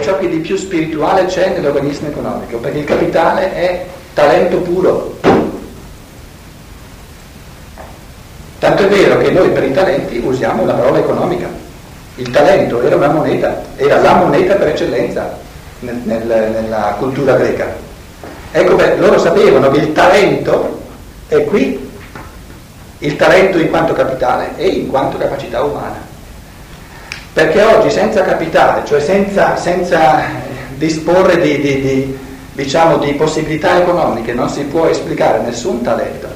ciò che di più spirituale c'è nell'organismo economico, perché il capitale è talento puro. Tanto è vero che noi per i talenti usiamo la parola economica. Il talento era una moneta, era la moneta per eccellenza nel, nel, nella cultura greca. Ecco, beh, loro sapevano che il talento è qui, il talento in quanto capitale e in quanto capacità umana. Perché oggi senza capitale, cioè senza, senza disporre di, di, di, diciamo, di possibilità economiche, non si può esplicare nessun talento.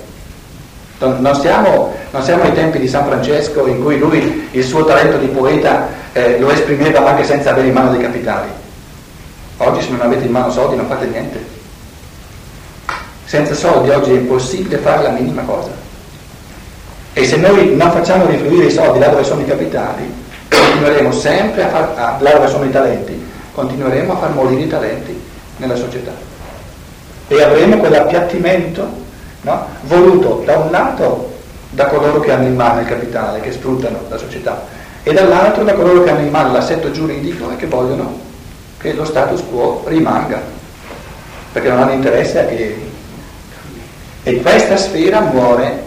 Non siamo, non siamo, ai tempi di San Francesco in cui lui il suo talento di poeta eh, lo esprimeva anche senza avere in mano dei capitali. Oggi se non avete in mano soldi non fate niente. Senza soldi oggi è impossibile fare la minima cosa. E se noi non facciamo rifluire i soldi là dove sono i capitali, continueremo sempre a far, a, là sono i talenti, continueremo a far morire i talenti nella società. E avremo quell'appiattimento no? voluto da un lato da coloro che hanno in mano il capitale, che sfruttano la società, e dall'altro da coloro che hanno in mano l'assetto giuridico e che vogliono che lo status quo rimanga, perché non hanno interesse a che... E questa sfera muore.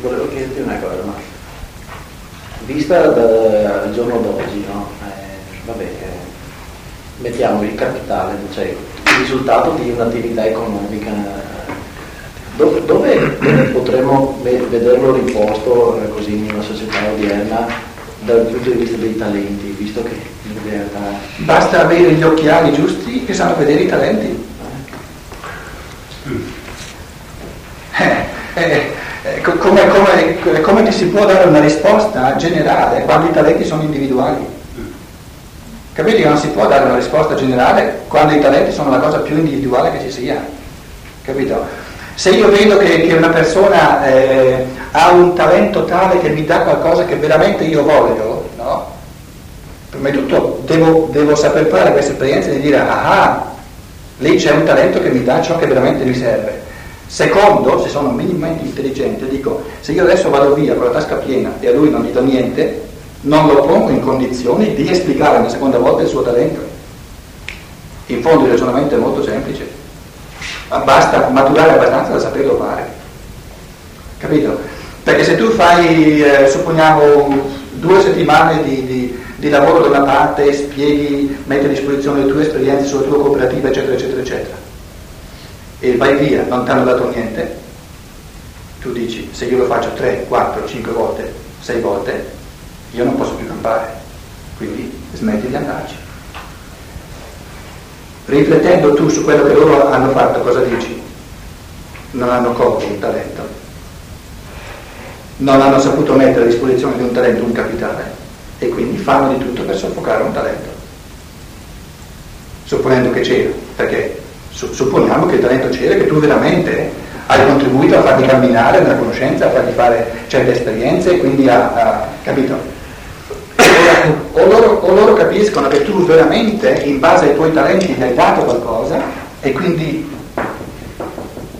Volevo chiederti una cosa, ma vista dal giorno d'oggi, no? eh, vabbè, eh, mettiamo il capitale, cioè il risultato di un'attività economica, dove, dove, dove potremmo vederlo riposto eh, così in una società odierna dal punto di vista dei talenti, visto che in realtà... Basta avere gli occhiali giusti che sanno vedere i talenti. Eh, eh, come, come, come ti si può dare una risposta generale quando i talenti sono individuali? Capite che non si può dare una risposta generale quando i talenti sono la cosa più individuale che ci sia? Capito? Se io vedo che, che una persona eh, ha un talento tale che mi dà qualcosa che veramente io voglio, no? Prima di tutto devo, devo saper fare questa esperienza di dire, ah, lì c'è un talento che mi dà ciò che veramente mi serve. Secondo, se sono minimamente intelligente, dico, se io adesso vado via con la tasca piena e a lui non gli do niente, non lo pongo in condizioni di esplicare una seconda volta il suo talento. In fondo il ragionamento è molto semplice, basta maturare abbastanza da saperlo fare. Capito? Perché se tu fai, eh, supponiamo, due settimane di, di, di, lavoro da una parte, spieghi, metti a disposizione le tue esperienze sulla tua cooperativa, eccetera, eccetera, eccetera, e vai via, non ti hanno dato niente, tu dici se io lo faccio 3, 4, 5 volte, 6 volte, io non posso più campare, quindi smetti di andarci. Riflettendo tu su quello che loro hanno fatto, cosa dici? Non hanno colto un talento, non hanno saputo mettere a disposizione di un talento un capitale. E quindi fanno di tutto per soffocare un talento, supponendo che c'era, perché supponiamo che il talento c'era, che tu veramente hai contribuito a farti camminare nella conoscenza, a farti fare certe esperienze e quindi a, a capito? O loro, o loro, capiscono che tu veramente in base ai tuoi talenti gli hai dato qualcosa e quindi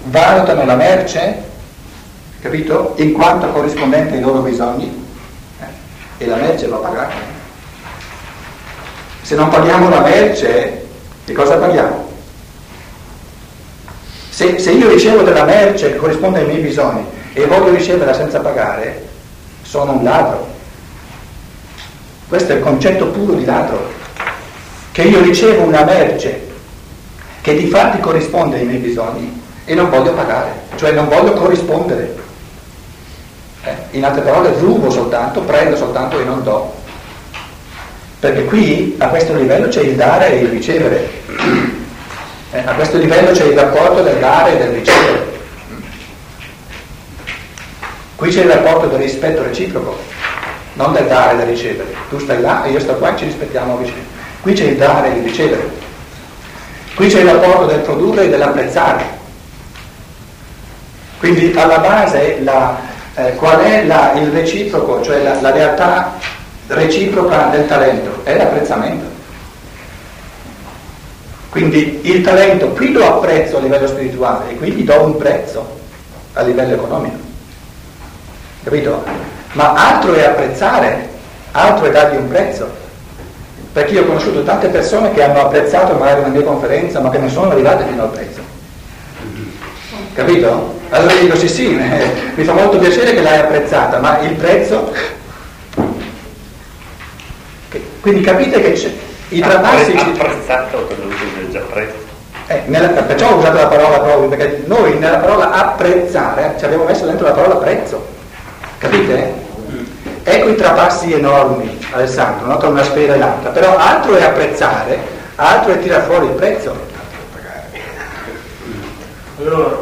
valutano la merce, capito? In quanto corrispondente ai loro bisogni eh? e la merce va pagata. Se non paghiamo la merce, che cosa paghiamo? Se, se io ricevo della merce che corrisponde ai miei bisogni e voglio riceverla senza pagare, sono un ladro. Questo è il concetto puro di ladro, che io ricevo una merce che di fatti corrisponde ai miei bisogni e non voglio pagare, cioè non voglio corrispondere. Eh? In altre parole, rubo soltanto, prendo soltanto e non do. Perché qui a questo livello c'è il dare e il ricevere. Eh, a questo livello c'è il rapporto del dare e del ricevere. Qui c'è il rapporto del rispetto reciproco, non del dare e del ricevere. Tu stai là e io sto qua e ci rispettiamo a. Qui c'è il dare e il ricevere. Qui c'è il rapporto del produrre e dell'apprezzare. Quindi alla base la, eh, qual è la, il reciproco, cioè la, la realtà reciproca del talento? È l'apprezzamento. Quindi il talento qui lo apprezzo a livello spirituale e qui gli do un prezzo a livello economico. Capito? Ma altro è apprezzare, altro è dargli un prezzo. perché io ho conosciuto tante persone che hanno apprezzato magari una mia conferenza ma che non sono arrivate fino al prezzo. Capito? Allora dico sì sì, mi fa molto piacere che l'hai apprezzata, ma il prezzo... Quindi capite che c'è, i trapassi... Apprezzato per l'uso già prezzo. Eh, nella, perciò ho usato la parola proprio, perché noi nella parola apprezzare ci abbiamo messo dentro la parola prezzo. Capite? Ecco i trapassi enormi, Alessandro, no? tra una sfera e l'altra, però altro è apprezzare, altro è tirare fuori il prezzo. Allora,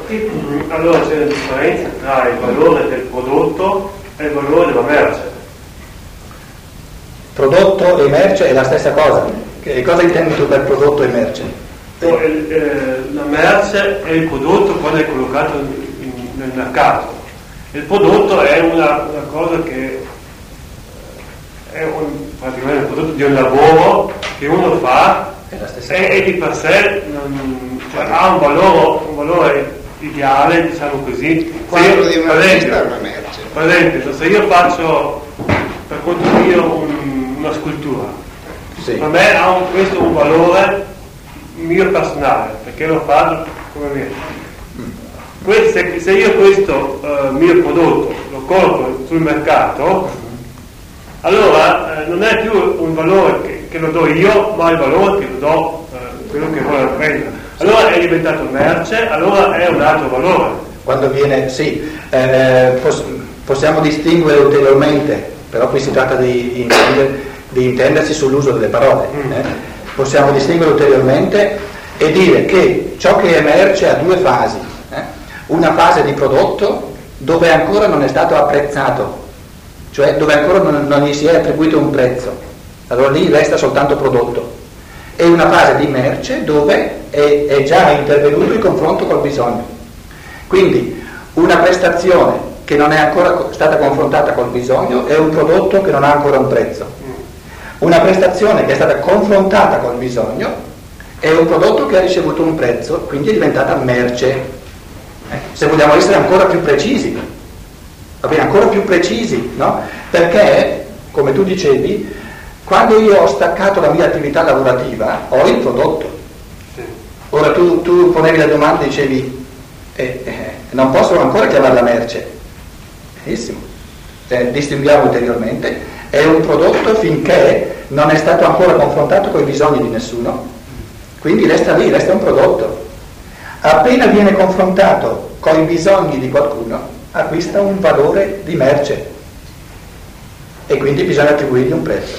allora c'è una differenza tra il valore del prodotto e il valore della merce. Prodotto e merce è la stessa cosa. Che cosa intendi tu per prodotto e merce? Eh, la merce è il prodotto quando è collocato in, nel mercato. Il prodotto è una, una cosa che è un, praticamente un prodotto di un lavoro che uno fa e, e, di per sé non, cioè, ha un valore, un valore, ideale, diciamo così. Quando di una esempio, una merce. Per esempio, se io faccio per conto mio un, una scultura, sì. per me ha un, questo un valore mio personale, perché l'ho fatto come me. Se, se io questo uh, mio prodotto lo colgo sul mercato, allora eh, non è più un valore che, che, lo do io, ma il valore che lo do eh, quello che vuole prendere. Allora è diventato merce, allora è un altro valore. Quando viene, sì, eh, poss- possiamo distinguere ulteriormente, però qui si tratta di, intender- di intendersi sull'uso delle parole. Mm. Eh. Possiamo distinguere ulteriormente e dire che ciò che è merce ha due fasi. Eh. Una fase di prodotto dove ancora non è stato apprezzato cioè dove ancora non, non, gli si è attribuito un prezzo, allora lì resta soltanto prodotto. E una fase di merce dove è, è già intervenuto il confronto col bisogno. Quindi una prestazione che non è ancora stata confrontata col bisogno è un prodotto che non ha ancora un prezzo. Una prestazione che è stata confrontata col bisogno è un prodotto che ha ricevuto un prezzo, quindi è diventata merce. Eh, se vogliamo essere ancora più precisi, va bene, ancora più precisi, no? Perché, come tu dicevi, quando io ho staccato la mia attività lavorativa, ho il prodotto. Ora tu, tu ponevi la domanda e dicevi, eh, eh, non posso ancora chiamarla merce. Benissimo. Eh, distinguiamo ulteriormente, è un prodotto finché non è stato ancora confrontato con i bisogni di nessuno, quindi resta lì, resta un prodotto. Appena viene confrontato con i bisogni di qualcuno, acquista un valore di merce e quindi bisogna attribuirgli un prezzo.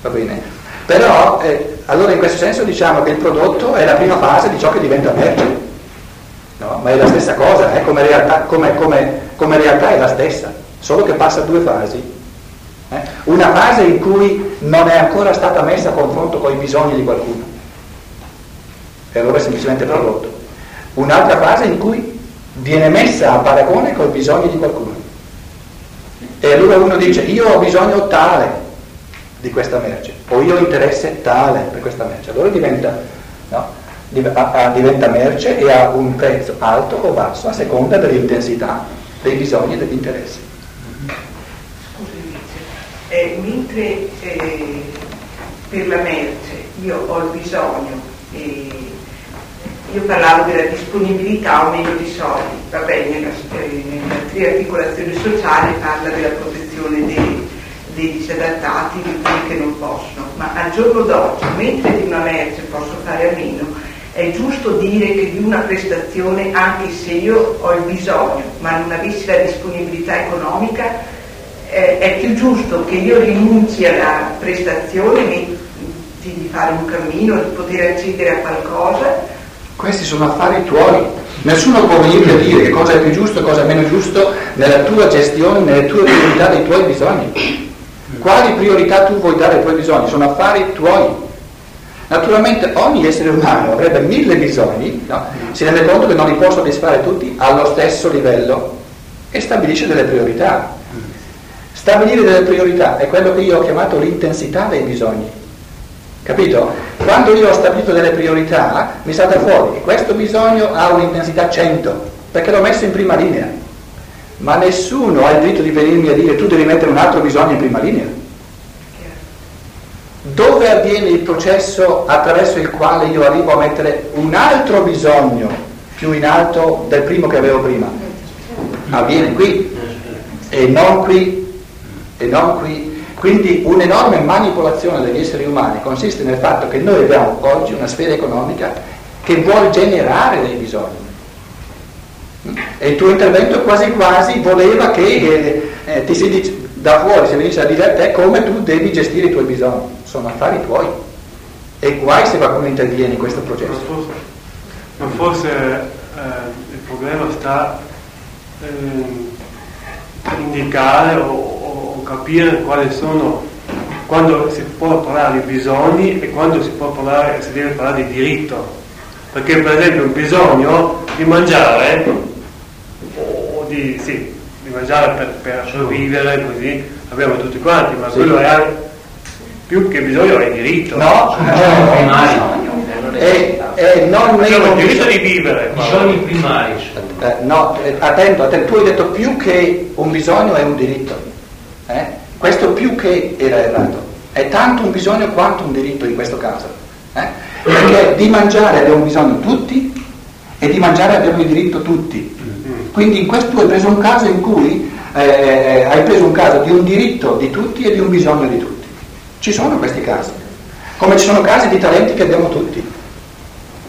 Va bene? Però eh, allora in questo senso diciamo che il prodotto è la prima fase di ciò che diventa merce. No? Ma è la stessa cosa, eh? come, realtà, come, come, come, realtà, è la stessa, solo che passa due fasi. Eh? Una fase in cui non è ancora stata messa a confronto con i bisogni di qualcuno, e allora è semplicemente prodotto. Un'altra fase in cui viene messa a paragone con i bisogni di qualcuno. E allora uno dice io ho bisogno tale di questa merce o io ho interesse tale per questa merce. Allora diventa, no? diventa merce e ha un prezzo alto o basso a seconda dell'intensità dei bisogni e degli interessi. Eh, mentre eh, per la merce io ho il bisogno eh, io parlavo della disponibilità o meno di soldi, va bene, eh, nella triarticolazione sociale parla della protezione dei, dei disadattati, di quelli che non possono, ma al giorno d'oggi, mentre di una merce posso fare a meno, è giusto dire che di una prestazione, anche se io ho il bisogno, ma non avessi la disponibilità economica, eh, è più giusto che io rinunzi alla prestazione di fare un cammino, di poter accedere a qualcosa, questi sono affari tuoi. Nessuno può venirti a dire che cosa è più giusto e cosa è meno giusto nella tua gestione, nelle tue priorità dei tuoi bisogni. Quali priorità tu vuoi dare ai tuoi bisogni? Sono affari tuoi. Naturalmente ogni essere umano avrebbe mille bisogni, no? si rende conto che non li può soddisfare tutti allo stesso livello e stabilisce delle priorità. Stabilire delle priorità è quello che io ho chiamato l'intensità dei bisogni. Capito? Quando io ho stabilito delle priorità, mi salta fuori che questo bisogno ha un'intensità 100, perché l'ho messo in prima linea. Ma nessuno ha il diritto di venirmi a dire tu devi mettere un altro bisogno in prima linea. dove avviene il processo attraverso il quale io arrivo a mettere un altro bisogno più in alto del primo che avevo prima? Avviene qui e non qui e non qui. Quindi un'enorme manipolazione degli esseri umani consiste nel fatto che noi abbiamo oggi una sfera economica che vuole generare dei bisogni. E il tuo intervento quasi quasi voleva che eh, eh, ti si dice, da fuori si venisse a dire a te come tu devi gestire i tuoi bisogni sono affari tuoi. E guai se qualcuno interviene in questo processo. Ma forse, ma forse eh, il problema sta eh, indicare o, capire quali sono, quando si può parlare di bisogni e quando si può parlare, si deve parlare di diritto. Perché per esempio un bisogno di mangiare o di, sì, di mangiare per, per sopravvivere così abbiamo tutti quanti, ma sì. quello è più che bisogno è diritto. No, no, no, è, è non meno il diritto di vivere. Bisogni primari. Eh, no, eh, attento, attento, tu hai detto più che un bisogno è un diritto. Eh? Questo più che era errato. È tanto un bisogno quanto un diritto in questo caso. Eh? Perché di mangiare abbiamo bisogno tutti e di mangiare abbiamo il diritto tutti. Quindi in questo hai preso un caso in cui eh, hai preso un caso di un diritto di tutti e di un bisogno di tutti. Ci sono questi casi, come ci sono casi di talenti che abbiamo tutti.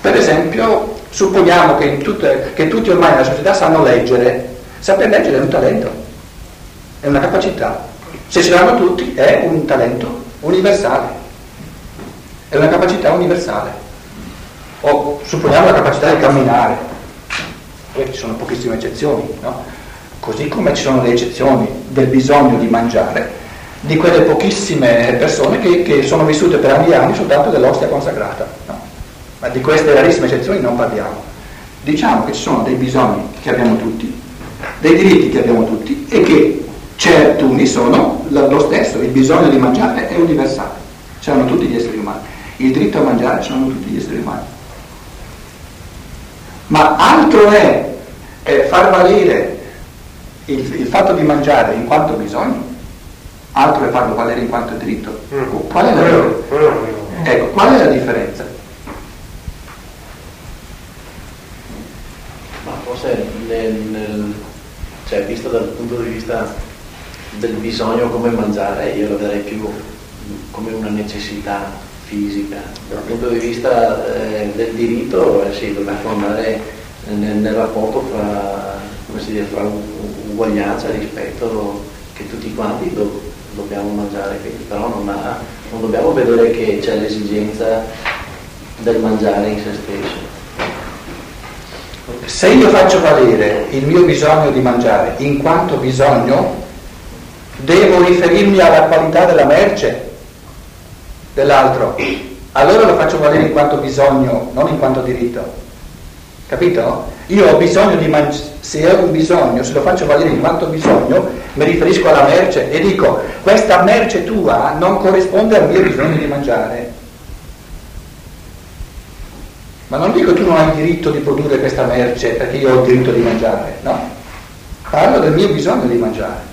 Per esempio, supponiamo che, tutte, che tutti ormai nella società sanno leggere. Saper leggere è un talento, è una capacità. Se ce l'hanno tutti è un talento universale, è una capacità universale. O supponiamo la capacità di camminare, poi ci sono pochissime eccezioni, no? così come ci sono le eccezioni del bisogno di mangiare, di quelle pochissime persone che, che, sono vissute per anni e anni soltanto dell'ostia consacrata. No? Ma di queste rarissime eccezioni non parliamo. Diciamo che ci sono dei bisogni che abbiamo tutti, dei diritti che abbiamo tutti e che certuni sono lo stesso, il bisogno di mangiare è universale, c'erano tutti gli esseri umani, il diritto a mangiare c'erano tutti gli esseri umani. Ma altro è, è far valere il, il fatto di mangiare in quanto bisogno altro è farlo valere in quanto diritto. Mm. Qual è la, ecco, qual è la differenza? Ma forse nel, nel, cioè, visto dal punto di vista del bisogno come mangiare, io lo vedrei più come una necessità fisica. Dal punto di vista eh, del diritto, eh, sì, dobbiamo andare nel, nel rapporto fra, dice, fra uguaglianza e rispetto che tutti quanti do, dobbiamo mangiare, però non, ha, non dobbiamo vedere che c'è l'esigenza del mangiare in se stesso. Se io faccio valere il mio bisogno di mangiare in quanto bisogno, devo riferirmi alla qualità della merce dell'altro. Allora lo faccio valere in quanto bisogno, non in quanto diritto. Capito? Io ho bisogno di mangiare, se ho un bisogno, se lo faccio valere in quanto bisogno, mi riferisco alla merce e dico, questa merce tua non corrisponde al mio bisogno di mangiare. Ma non dico tu non hai diritto di produrre questa merce perché io ho il diritto di mangiare, no? Parlo del mio bisogno di mangiare.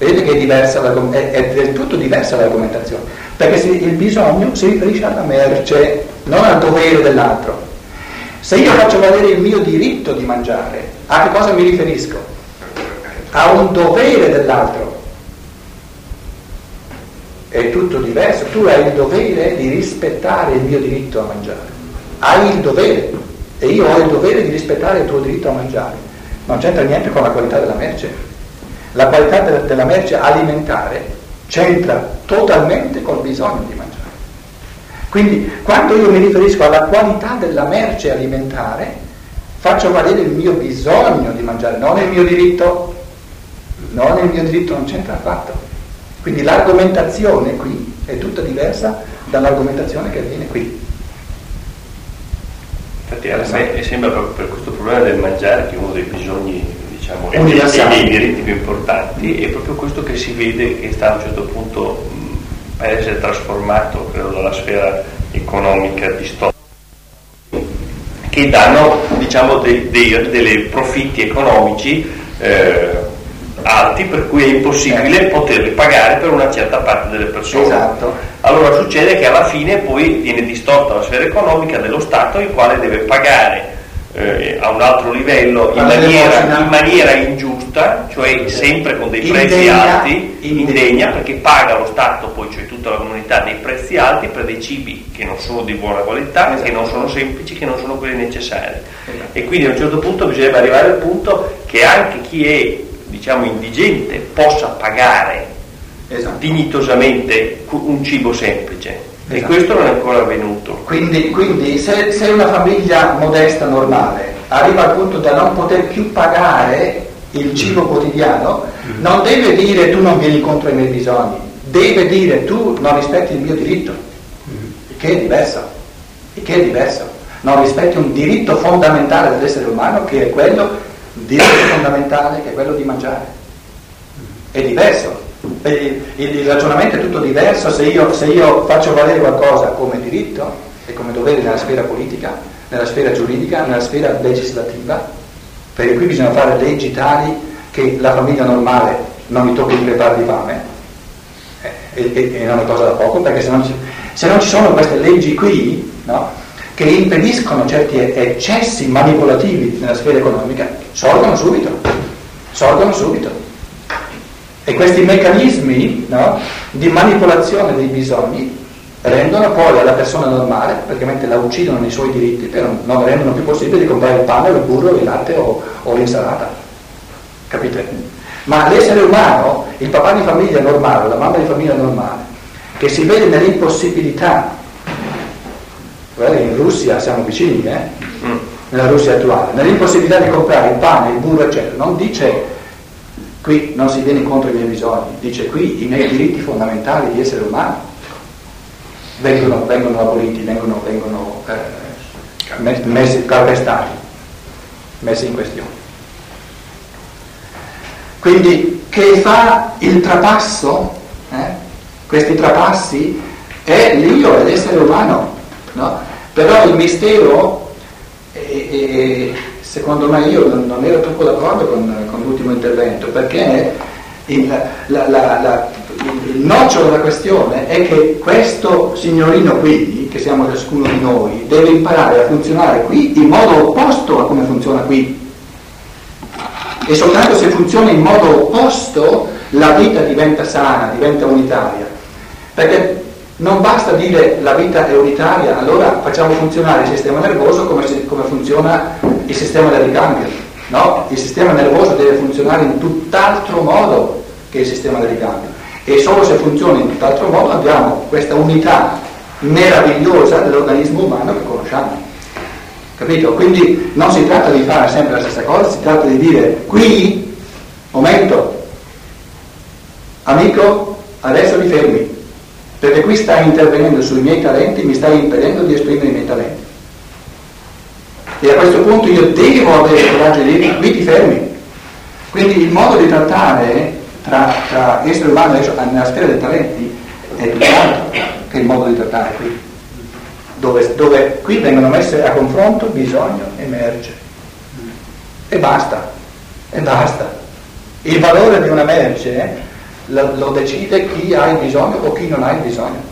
Vedete che è, è, è del tutto diversa l'argomentazione, perché il bisogno si riferisce alla merce, non al dovere dell'altro. Se io faccio valere il mio diritto di mangiare, a che cosa mi riferisco? A un dovere dell'altro. È tutto diverso. Tu hai il dovere di rispettare il mio diritto a mangiare. Hai il dovere. E io ho il dovere di rispettare il tuo diritto a mangiare. Non c'entra niente con la qualità della merce. La qualità della merce alimentare c'entra totalmente col bisogno di mangiare. Quindi quando io mi riferisco alla qualità della merce alimentare, faccio valere il mio bisogno di mangiare, non il mio diritto. Non il mio diritto, non c'entra affatto. Quindi l'argomentazione qui è tutta diversa dall'argomentazione che avviene qui. Infatti a me sembra proprio per questo problema del mangiare che uno dei bisogni diciamo, e dei diritti più importanti è proprio questo che si vede che sta a un certo punto per essere trasformato, credo, dalla sfera economica di storia, che danno diciamo, dei, dei, dei profitti economici eh, alti per cui è impossibile poterli pagare per una certa parte delle persone. Esatto. Allora succede che alla fine poi viene distorta la sfera economica dello Stato il quale deve pagare eh, a un altro livello in maniera, in maniera, ingiusta, cioè sempre con dei prezzi indegna, alti, indegna, perché paga lo Stato, poi cioè tutta la comunità, dei prezzi alti per dei cibi che non sono di buona qualità, esatto. che non sono semplici, che non sono quelli necessari. Esatto. E quindi a un certo punto bisogna arrivare al punto che anche chi è diciamo indigente possa pagare esatto. dignitosamente un cibo semplice Esatto. E questo non è ancora avvenuto. Quindi, quindi se, se, una famiglia modesta, normale, arriva al punto da non poter più pagare il cibo quotidiano, mm. non deve dire tu non vieni incontro ai miei bisogni, deve dire tu non rispetti il mio diritto, mm. che è diverso, che è diverso. Non rispetti un diritto fondamentale dell'essere umano che è quello, diritto fondamentale che è quello di mangiare. È diverso. Il, il, ragionamento è tutto diverso se io, se io faccio valere qualcosa come diritto e come dovere nella sfera politica, nella sfera giuridica, nella sfera legislativa, perché qui bisogna fare leggi tali che la famiglia normale non mi tocchi di crepare di fame, eh, e, e, e, non è cosa da poco, perché se non ci, se non ci sono queste leggi qui, no, che impediscono certi eccessi manipolativi nella sfera economica, sorgono subito, sorgono subito. E questi meccanismi no, di manipolazione dei bisogni rendono poi alla persona normale, praticamente la uccidono nei suoi diritti, però non rendono più possibile di comprare il pane, il burro, il latte o, o l'insalata. Capite? Ma l'essere umano, il papà di famiglia normale, la mamma di famiglia normale, che si vede nell'impossibilità, in Russia siamo vicini, eh? Mm. nella Russia attuale, nell'impossibilità di comprare il pane, il burro, eccetera, non dice Qui non si viene incontro ai miei bisogni, dice qui i miei diritti fondamentali di essere umano vengono, vengono aboliti, vengono, vengono eh, messi, calpestati, messi in questione. Quindi che fa il trapasso, eh, questi trapassi, è l'io, è l'essere umano, no? però il mistero è, è, secondo me io non, ero troppo d'accordo con, con l'ultimo intervento, perché il, la, la, la, il nocciolo della questione è che questo signorino qui, che siamo ciascuno di noi, deve imparare a funzionare qui in modo opposto a come funziona qui. E soltanto se funziona in modo opposto la vita diventa sana, diventa unitaria. Perché non basta dire la vita è unitaria, allora facciamo funzionare il sistema nervoso come, come funziona il sistema del ricambio. No? Il sistema nervoso deve funzionare in tutt'altro modo che il sistema del ricambio. E solo se funziona in tutt'altro modo abbiamo questa unità meravigliosa dell'organismo umano che conosciamo. Capito? Quindi non si tratta di fare sempre la stessa cosa, si tratta di dire qui, momento, amico, adesso mi fermi, perché qui stai intervenendo sui miei talenti, mi stai impedendo di esprimere i miei talenti. E a questo punto io devo avere coraggio di dire qui ti fermi. Quindi il modo di trattare tra, tra essere umano e nella sfera dei talenti è tutt'altro che il modo di trattare qui. Dove, dove qui vengono messe a confronto bisogno e merce. E basta, e basta. Il valore di una merce lo, lo decide chi ha il bisogno o chi non ha il bisogno.